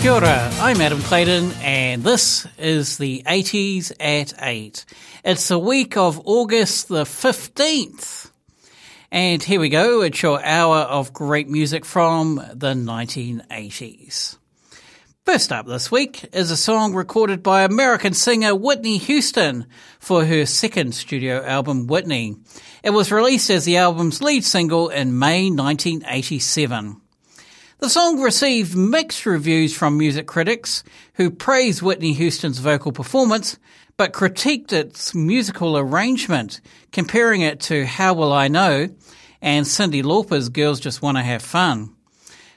Kia ora, I'm Adam Clayton, and this is the 80s at 8. It's the week of August the 15th. And here we go, it's your hour of great music from the 1980s. First up this week is a song recorded by American singer Whitney Houston for her second studio album, Whitney. It was released as the album's lead single in May 1987. The song received mixed reviews from music critics who praised Whitney Houston's vocal performance but critiqued its musical arrangement, comparing it to How Will I Know and Cyndi Lauper's Girls Just Wanna Have Fun.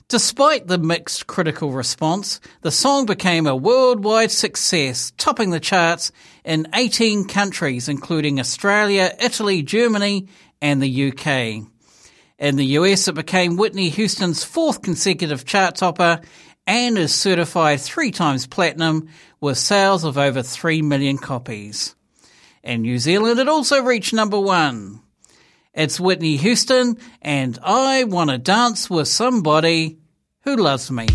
Despite the mixed critical response, the song became a worldwide success, topping the charts in 18 countries, including Australia, Italy, Germany, and the UK. In the US, it became Whitney Houston's fourth consecutive chart topper and is certified three times platinum with sales of over 3 million copies. In New Zealand, it also reached number one. It's Whitney Houston and I Want to Dance with Somebody Who Loves Me.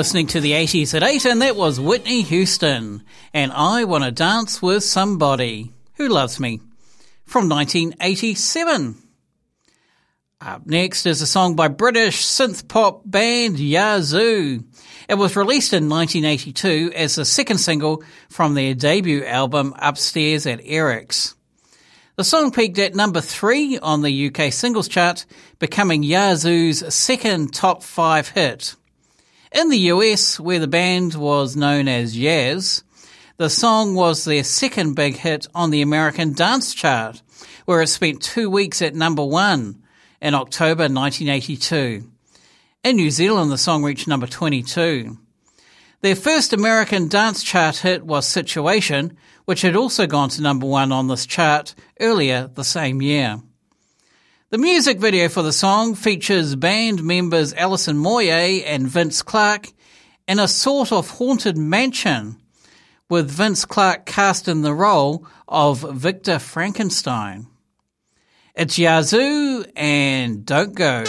Listening to the 80s at 8, and that was Whitney Houston. And I Want to Dance with Somebody Who Loves Me from 1987. Up next is a song by British synth pop band Yazoo. It was released in 1982 as the second single from their debut album Upstairs at Eric's. The song peaked at number three on the UK singles chart, becoming Yazoo's second top five hit. In the US, where the band was known as Yaz, the song was their second big hit on the American dance chart, where it spent two weeks at number one in October 1982. In New Zealand, the song reached number 22. Their first American dance chart hit was Situation, which had also gone to number one on this chart earlier the same year. The music video for the song features band members Alison Moyet and Vince Clarke in a sort of haunted mansion, with Vince Clarke cast in the role of Victor Frankenstein. It's Yazoo and Don't Go.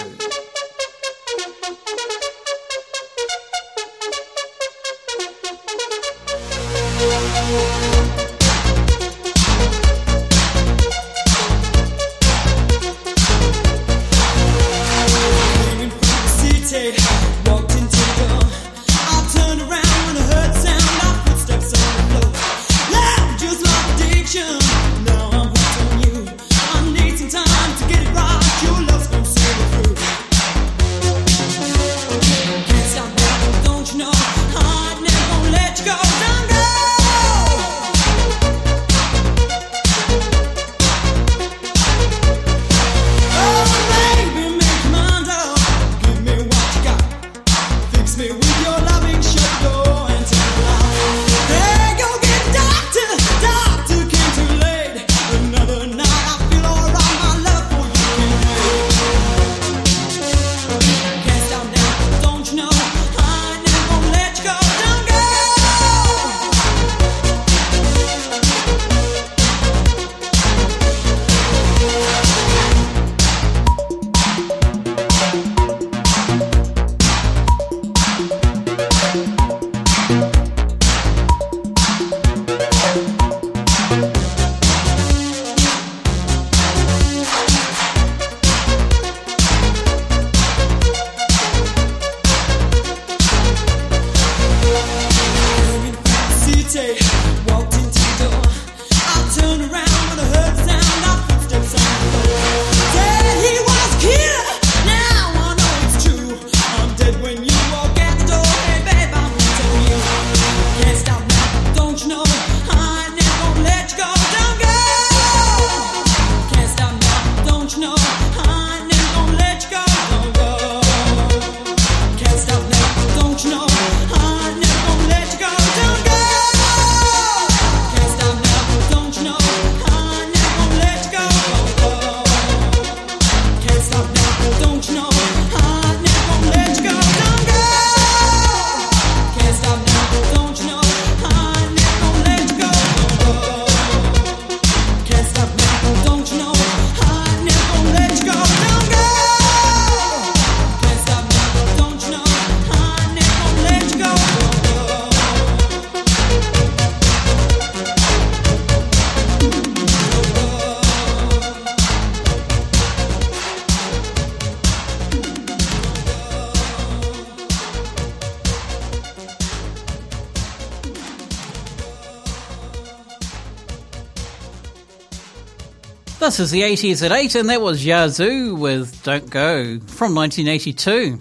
This is the 80s at 8, and that was Yazoo with Don't Go from 1982.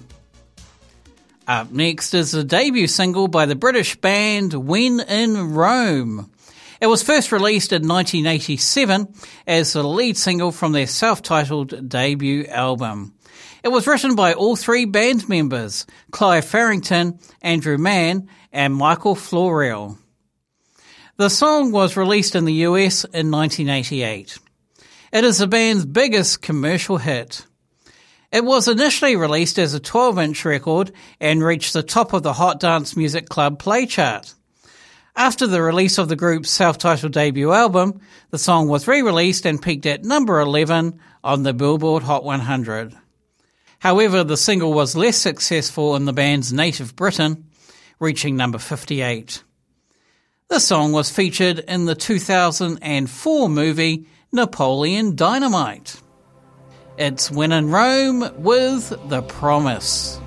Up next is a debut single by the British band When in Rome. It was first released in 1987 as the lead single from their self-titled debut album. It was written by all three band members, Clive Farrington, Andrew Mann, and Michael Floreale. The song was released in the US in 1988. It is the band's biggest commercial hit. It was initially released as a 12 inch record and reached the top of the Hot Dance Music Club play chart. After the release of the group's self titled debut album, the song was re released and peaked at number 11 on the Billboard Hot 100. However, the single was less successful in the band's native Britain, reaching number 58. The song was featured in the 2004 movie Napoleon Dynamite. It's When in Rome with The Promise.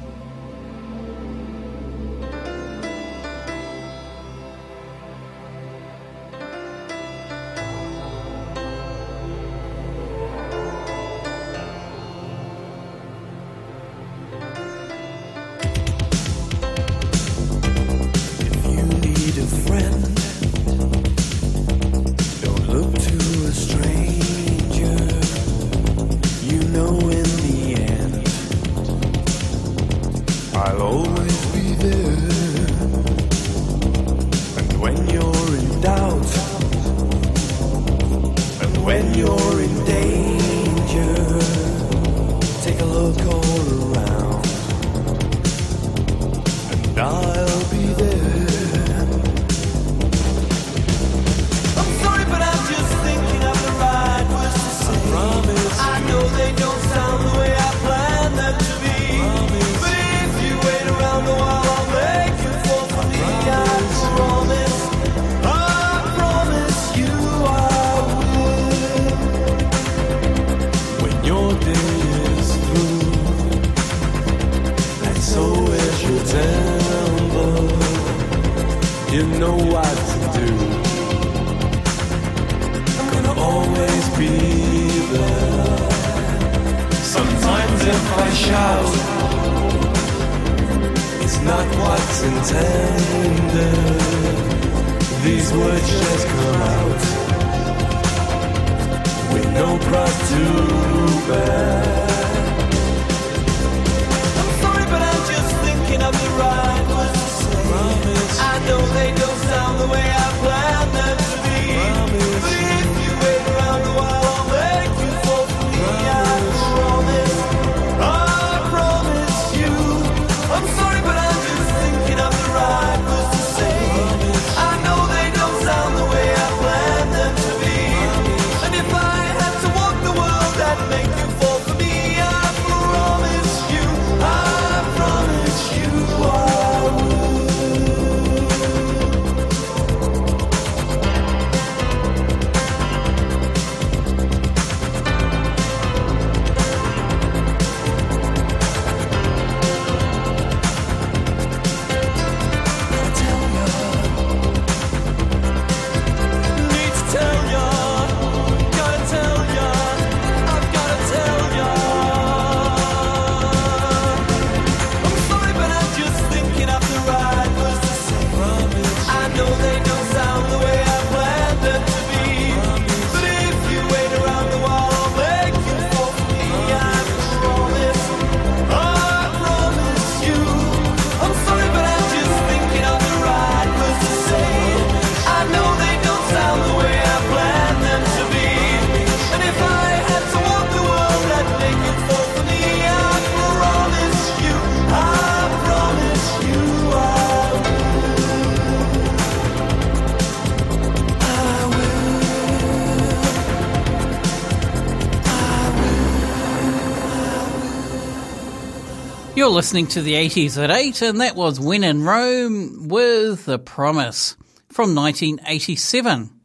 You're listening to the 80s at 8, and that was When in Rome with The Promise from 1987.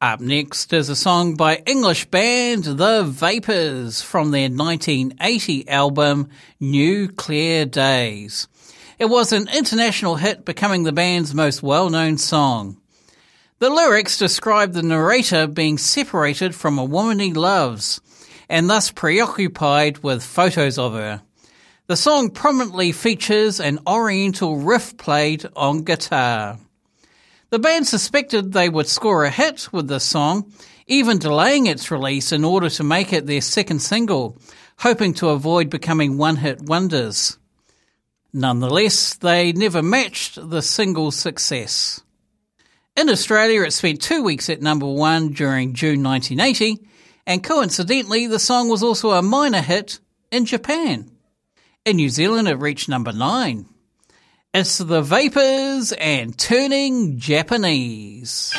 Up next is a song by English band The Vapors from their 1980 album New Clear Days. It was an international hit, becoming the band's most well known song. The lyrics describe the narrator being separated from a woman he loves and thus preoccupied with photos of her. The song prominently features an oriental riff played on guitar. The band suspected they would score a hit with this song, even delaying its release in order to make it their second single, hoping to avoid becoming one hit wonders. Nonetheless, they never matched the single's success. In Australia, it spent two weeks at number one during June 1980, and coincidentally, the song was also a minor hit in Japan. In New Zealand, it reached number nine. It's the Vapors and Turning Japanese.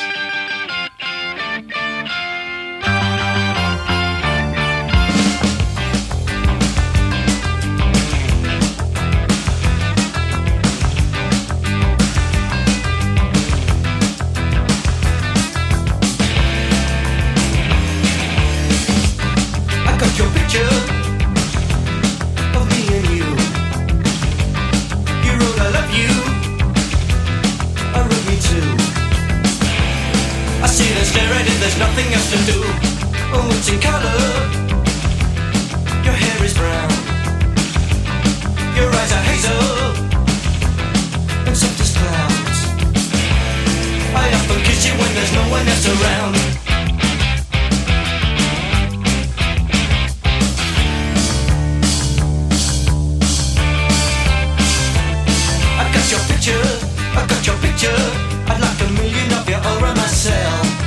and stare at it, there's nothing else to do. Oh, it's in color. Your hair is brown. Your eyes are hazel. And soft as clouds. I often kiss you when there's no one else around. I got your picture, I got your picture. I'd like a million of your aura myself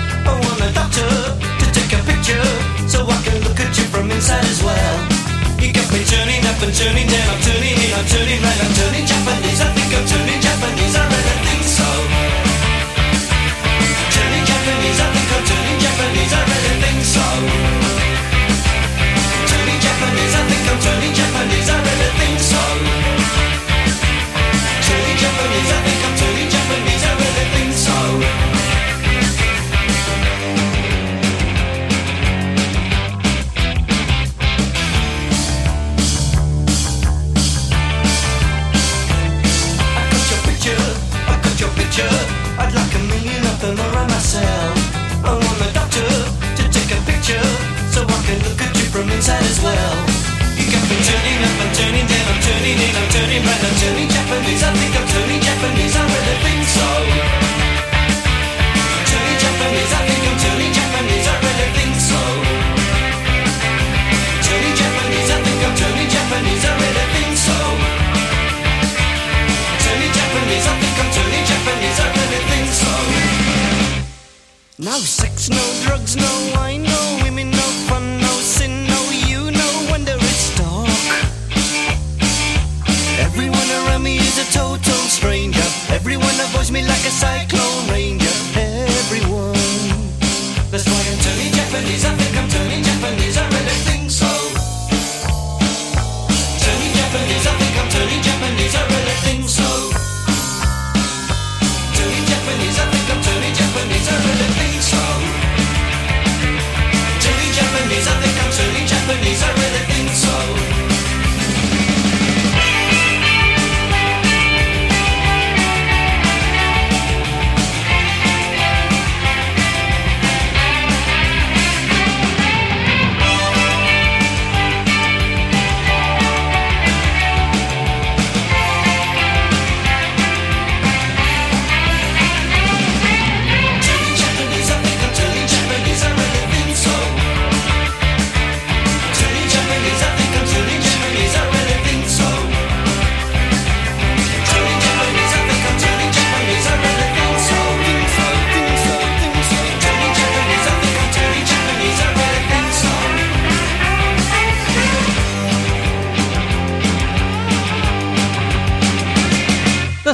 doctor to take a picture so I can look at you from inside as well. You got me turning up and turning down, I'm turning in, I'm turning right, I'm turning Japanese. I think I'm turning Japanese, I really think so. Turning Japanese, I think I'm turning Japanese, I really think so. Turning Japanese, I think I'm turning Japanese, I really think so. Turning down, I'm turning Japanese. I think I'm turning Japanese, I really think so. Turning Japanese, I think I'm turning Japanese, I really think so. Turning Japanese, I think I'm turning Japanese, I really think so. Turning Japanese, I think I'm turning Japanese, I really think so. No sex, no drugs, no wine, stranger. Everyone avoids me like a cyclone ranger.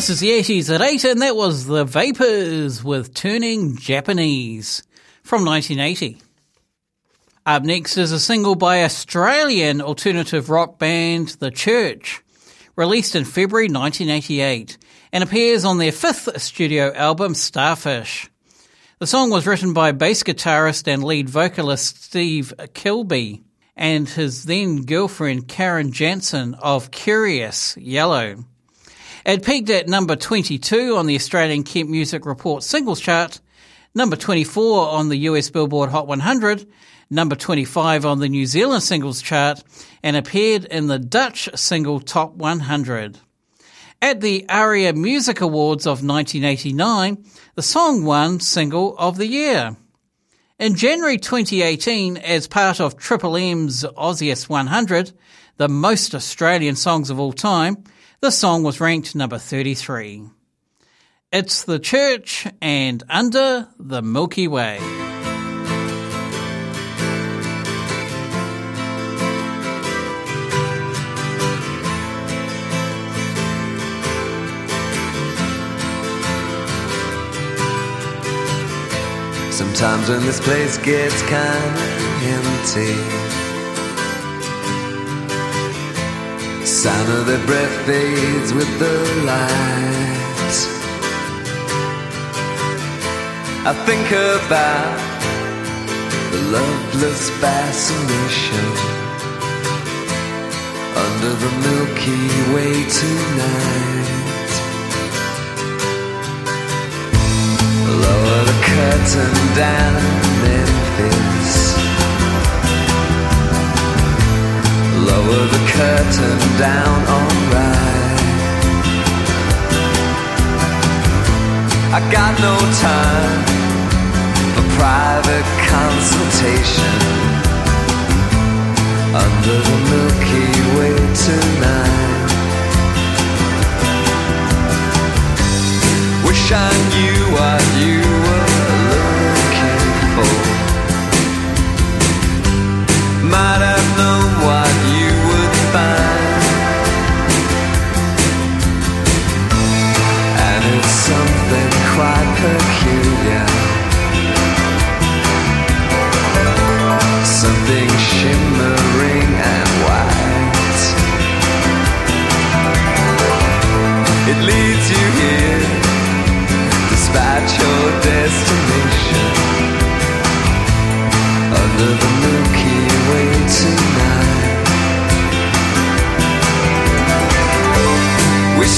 This is the 80s at 8, and that was The Vapors with Turning Japanese from 1980. Up next is a single by Australian alternative rock band The Church, released in February 1988, and appears on their fifth studio album Starfish. The song was written by bass guitarist and lead vocalist Steve Kilbey and his then girlfriend Karen Jansson of Curious Yellow. It peaked at number 22 on the Australian Kent Music Report singles chart, number 24 on the US Billboard Hot 100, number 25 on the New Zealand singles chart, and appeared in the Dutch single Top 100. At the ARIA Music Awards of 1989, the song won Single of the Year. In January 2018, as part of Triple M's Ozzest 100, the most Australian songs of all time, the song was ranked number 33. It's The Church and Under the Milky Way. Sometimes when this place gets kinda empty, sound of their breath fades with the light. I think about the loveless fascination under the Milky Way tonight. Lower the curtain down in Memphis. Lower the curtain down, alright. I got no time for private consultation under the Milky Way tonight. Wish I knew what you were looking for. Might have known what and it's something quite peculiar. Something shimmering and white. It leads you here, despite your destination. Under the Milky Way tonight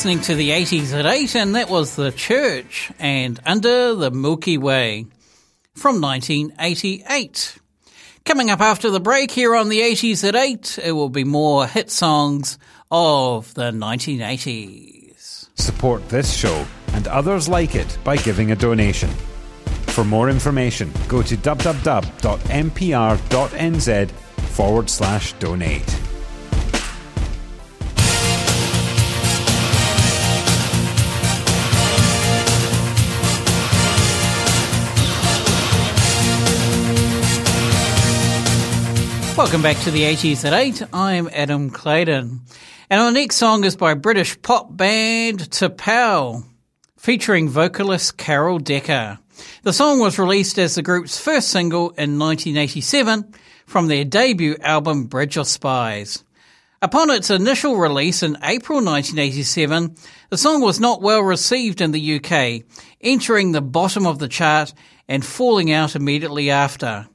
listening to the 80s at 8, and that was The Church and Under the Milky Way from 1988. Coming up after the break here on the 80s at 8, it will be more hit songs of the 1980s. Support this show and others like it by giving a donation. For more information, go to www.mpr.nz forward slash donate. Welcome back to the 80s at 8. I'm Adam Clayton. And our next song is by British pop band T'Pau, featuring vocalist Carol Decker. The song was released as the group's first single in 1987 from their debut album Bridge of Spies. Upon its initial release in April 1987, the song was not well received in the UK, entering the bottom of the chart and falling out immediately after.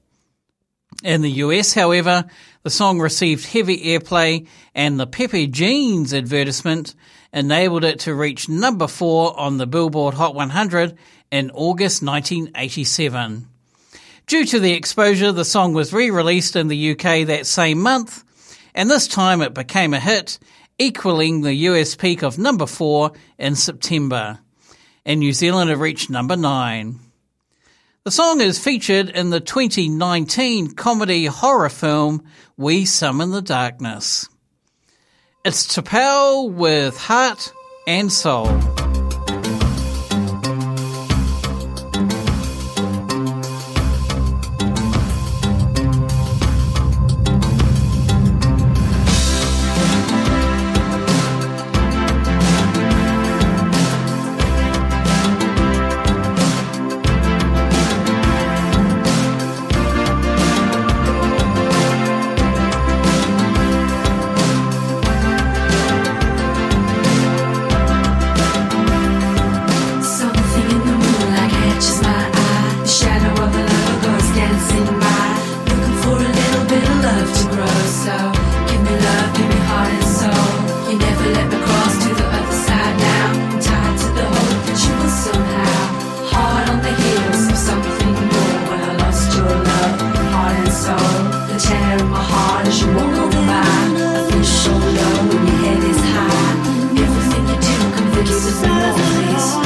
In the US, however, the song received heavy airplay and the Pepe Jeans advertisement enabled it to reach number four on the Billboard Hot 100 in August 1987. Due to the exposure, the song was re-released in the UK that same month, and this time it became a hit, equaling the US peak of number four in September. In New Zealand, it reached number nine. The song is featured in the 2019 comedy horror film We Summon the Darkness. It's T'Pau with Heart and Soul. always.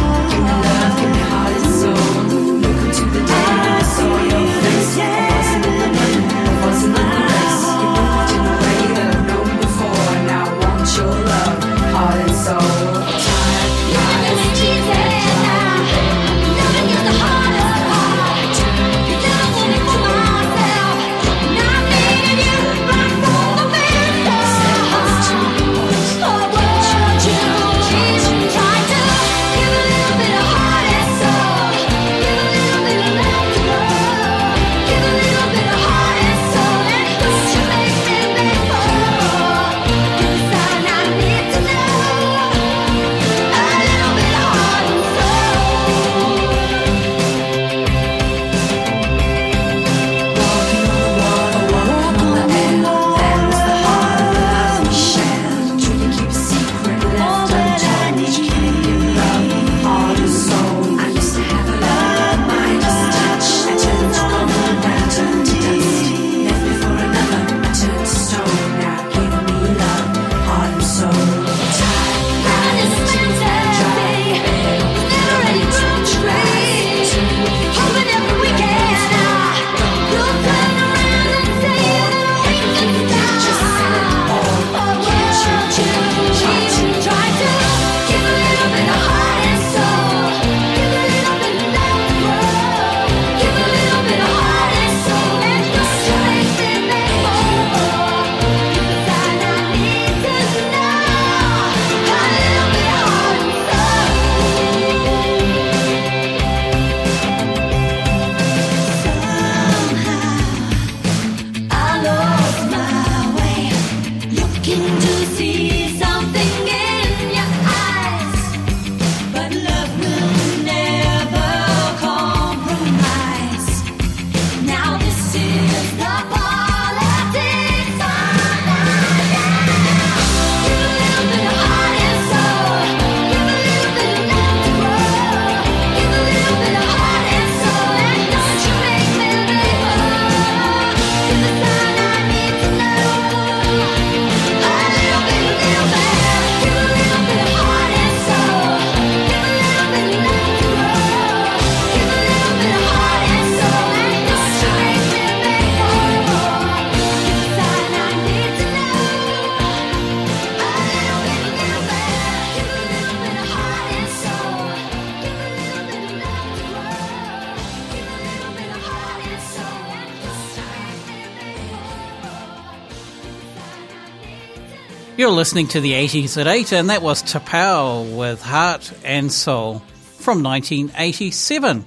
Listening to the 80s at 8, and that was T'Pau with Heart and Soul from 1987.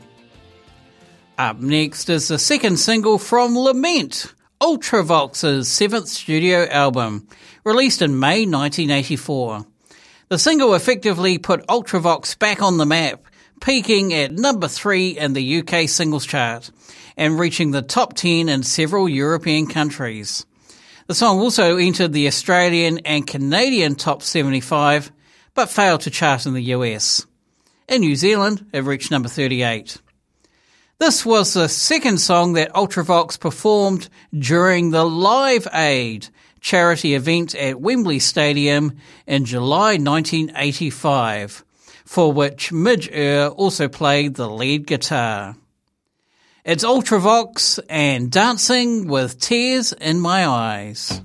Up next is the second single from Lament, Ultravox's seventh studio album, released in May 1984. The single effectively put Ultravox back on the map, peaking at number three in the UK singles chart and reaching the top 10 in several European countries. The song also entered the Australian and Canadian top 75, but failed to chart in the US. In New Zealand, it reached number 38. This was the second song that Ultravox performed during the Live Aid charity event at Wembley Stadium in July 1985, for which Midge Ure also played the lead guitar. It's Ultravox and Dancing with Tears in My Eyes.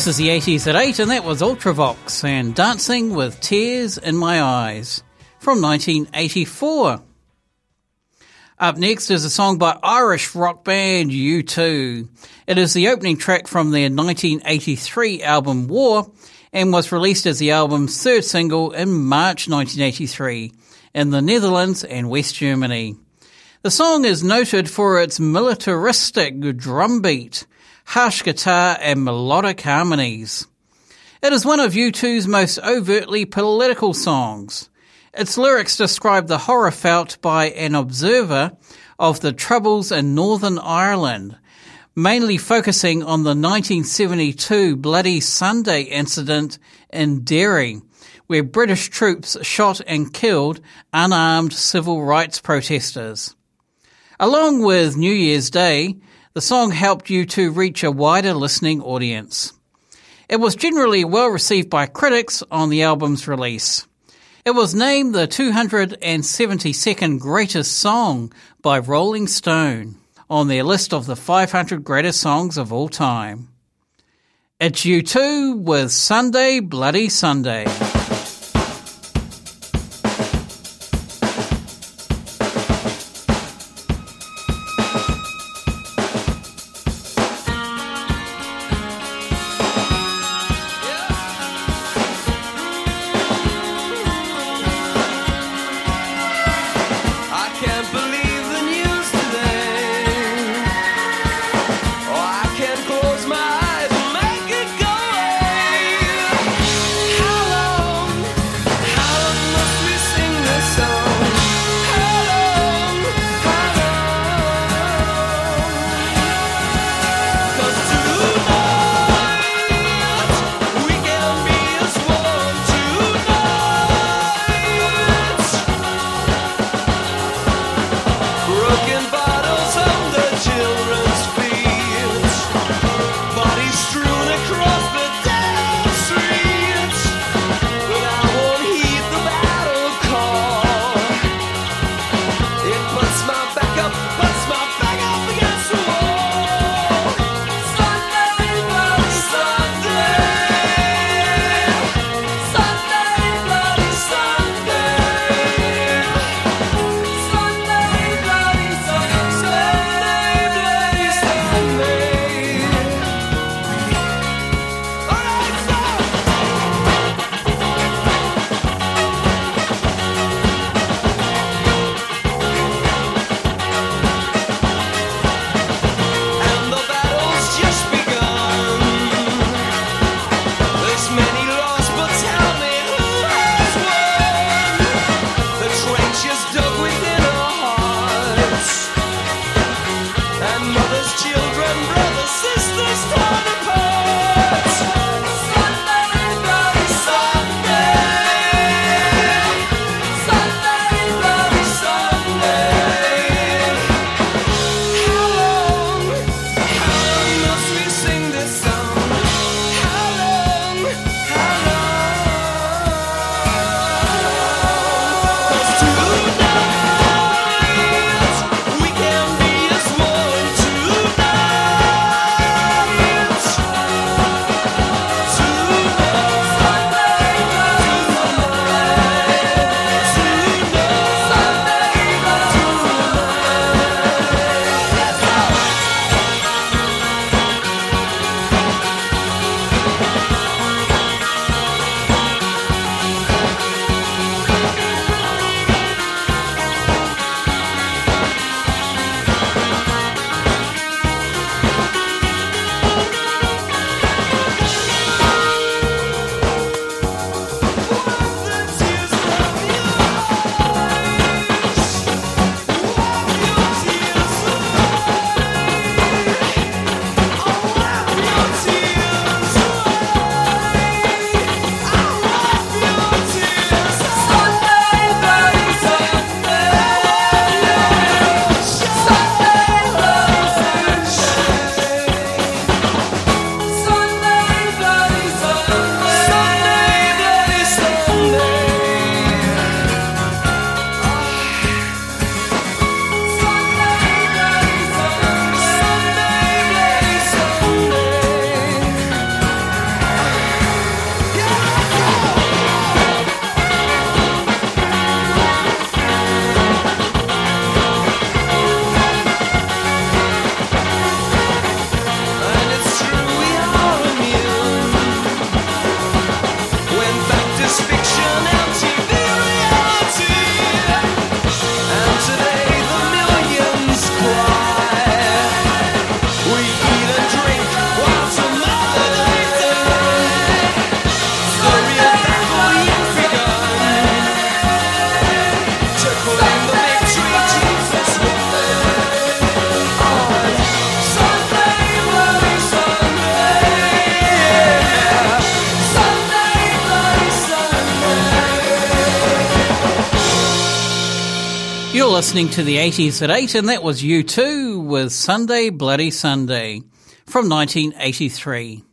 This is the 80s at 8, and that was Ultravox and Dancing with Tears in My Eyes from 1984. Up next is a song by Irish rock band U2. It is the opening track from their 1983 album War and was released as the album's third single in March 1983 in the Netherlands and West Germany. The song is noted for its militaristic drum beat harsh guitar, and melodic harmonies. It is one of U2's most overtly political songs. Its lyrics describe the horror felt by an observer of the troubles in Northern Ireland, mainly focusing on the 1972 Bloody Sunday incident in Derry, where British troops shot and killed unarmed civil rights protesters. Along with New Year's Day, the song helped U2 reach a wider listening audience. It was generally well received by critics on the album's release. It was named the 272nd greatest song by Rolling Stone on their list of the 500 greatest songs of all time. It's U2 with Sunday Bloody Sunday. Listening to the 80s at 8, and that was U2 with Sunday Bloody Sunday from 1983.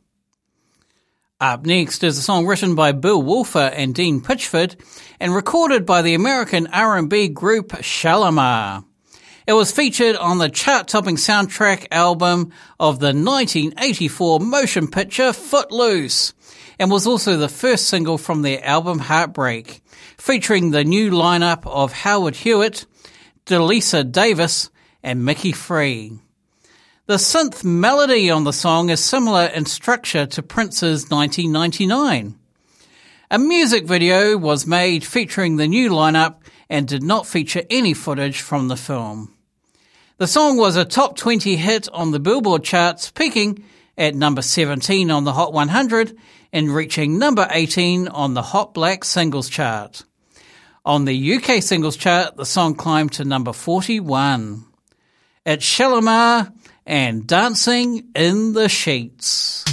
Up next is a song written by Bill Wolfer and Dean Pitchford and recorded by the American R&B group Shalamar. It was featured on the chart-topping soundtrack album of the 1984 motion picture Footloose and was also the first single from their album Heartbreak featuring the new lineup of Howard Hewitt, Delisa Davis, and Micki Free. The synth melody on the song is similar in structure to Prince's 1999. A music video was made featuring the new lineup and did not feature any footage from the film. The song was a top 20 hit on the Billboard charts, peaking at number 17 on the Hot 100 and reaching number 18 on the Hot Black Singles chart. On the UK singles chart, the song climbed to number 41. It's Shalamar and Dancing in the Sheets.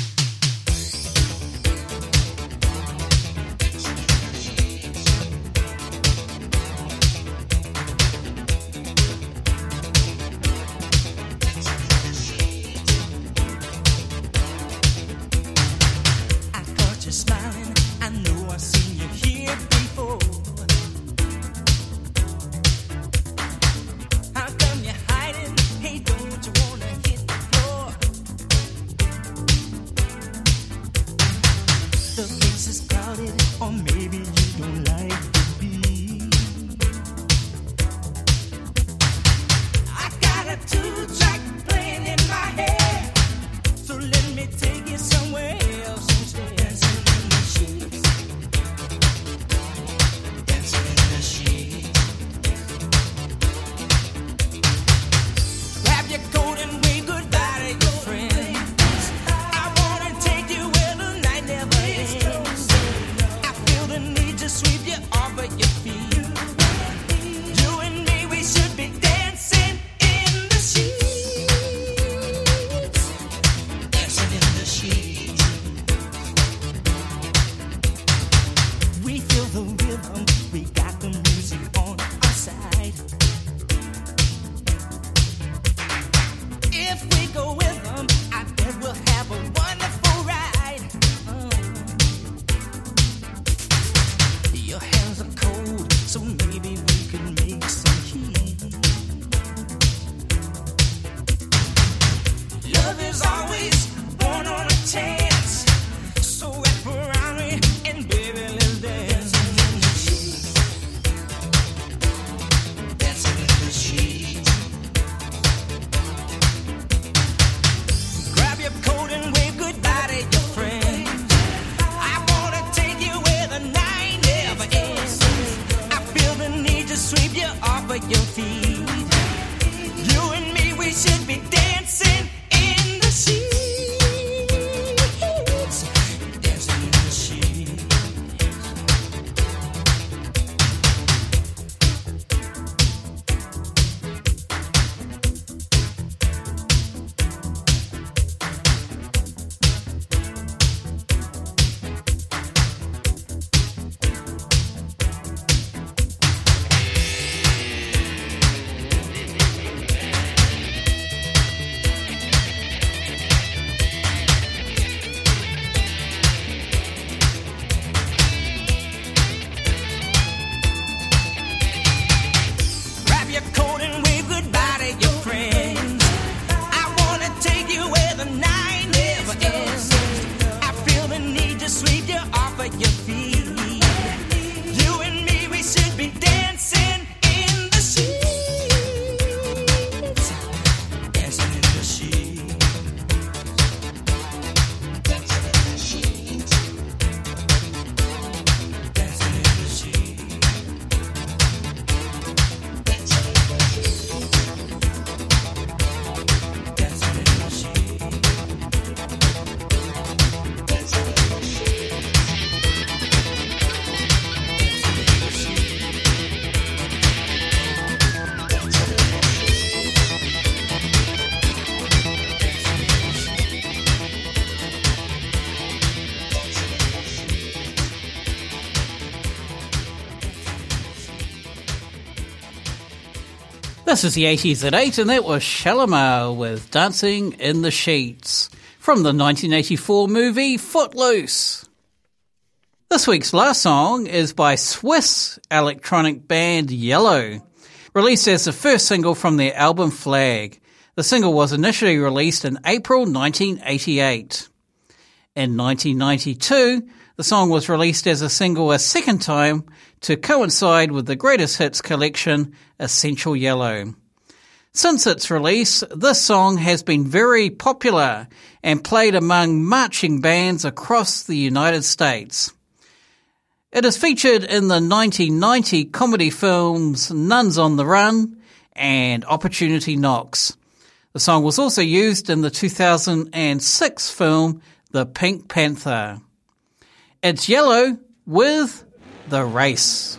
your feet. This is the 80s at 8, and that was Shalamar with Dancing in the Sheets from the 1984 movie Footloose. This week's last song is by Swiss electronic band Yello, released as the first single from their album Flag. The single was initially released in April 1988. In 1992, the song was released as a single a second time to coincide with the greatest hits collection, Essential Yello. Since its release, this song has been very popular and played among marching bands across the United States. It is featured in the 1990 comedy films Nuns on the Run and Opportunity Knocks. The song was also used in the 2006 film The Pink Panther. It's Yello with The Race.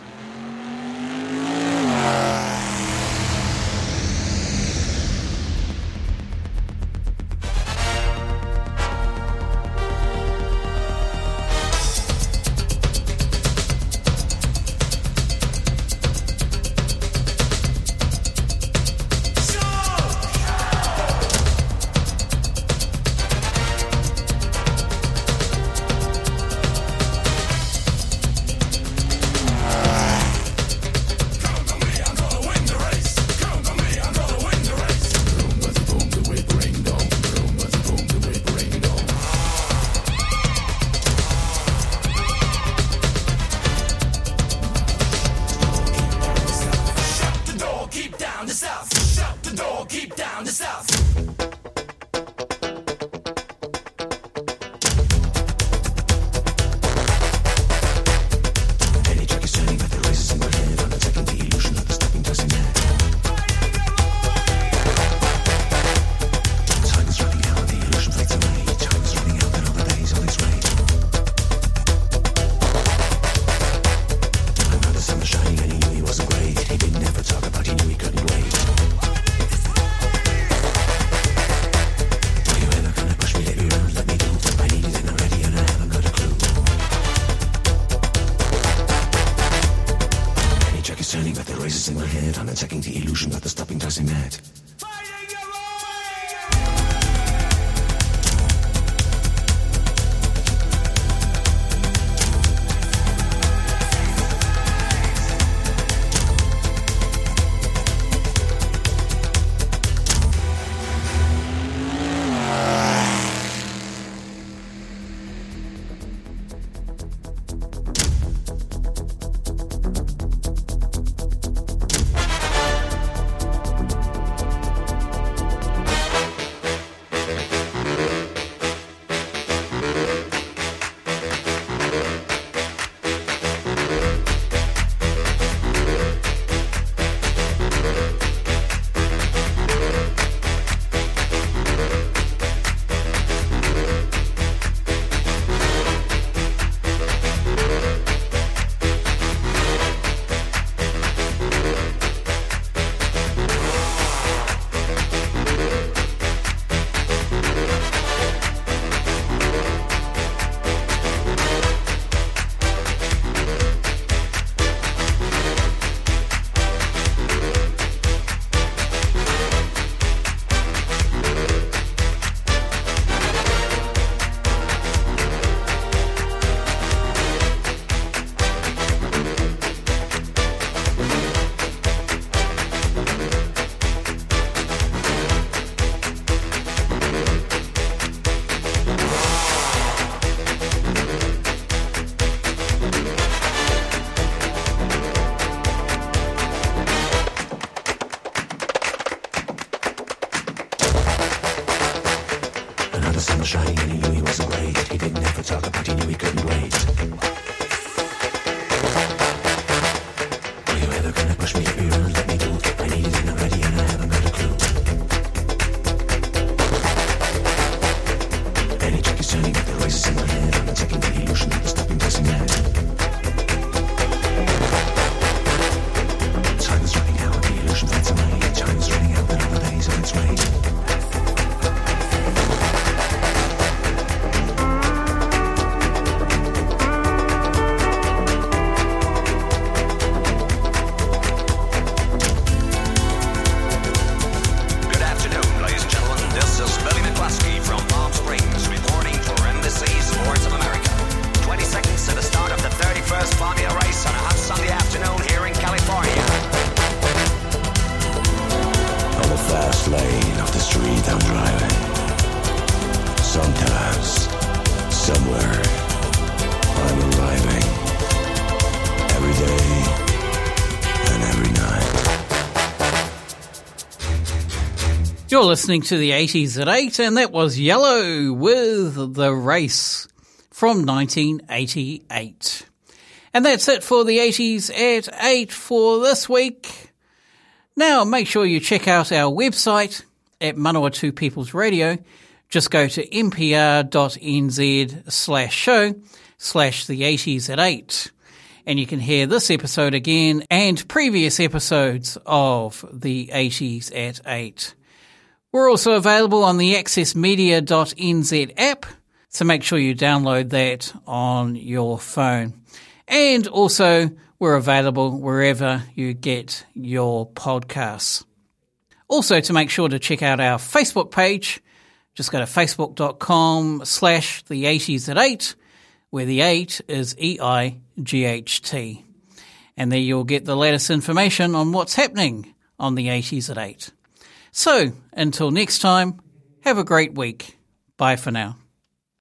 Listening to the 80s at 8, and that was Yello with The Race from 1988. And that's it for the 80s at 8 for this week. Now, make sure you check out our website at Manawatu People's Radio. Just go to npr.nz slash show slash the 80s at 8. And you can hear this episode again and previous episodes of the 80s at 8. We're also available on the accessmedia.nz app, so make sure you download that on your phone. And also, we're available wherever you get your podcasts. Also, to make sure to check out our Facebook page, just go to facebook.com slash the 80s at 8, where the 8 is E-I-G-H-T. And there you'll get the latest information on what's happening on the 80s at 8. So, until next time, have a great week. Bye for now.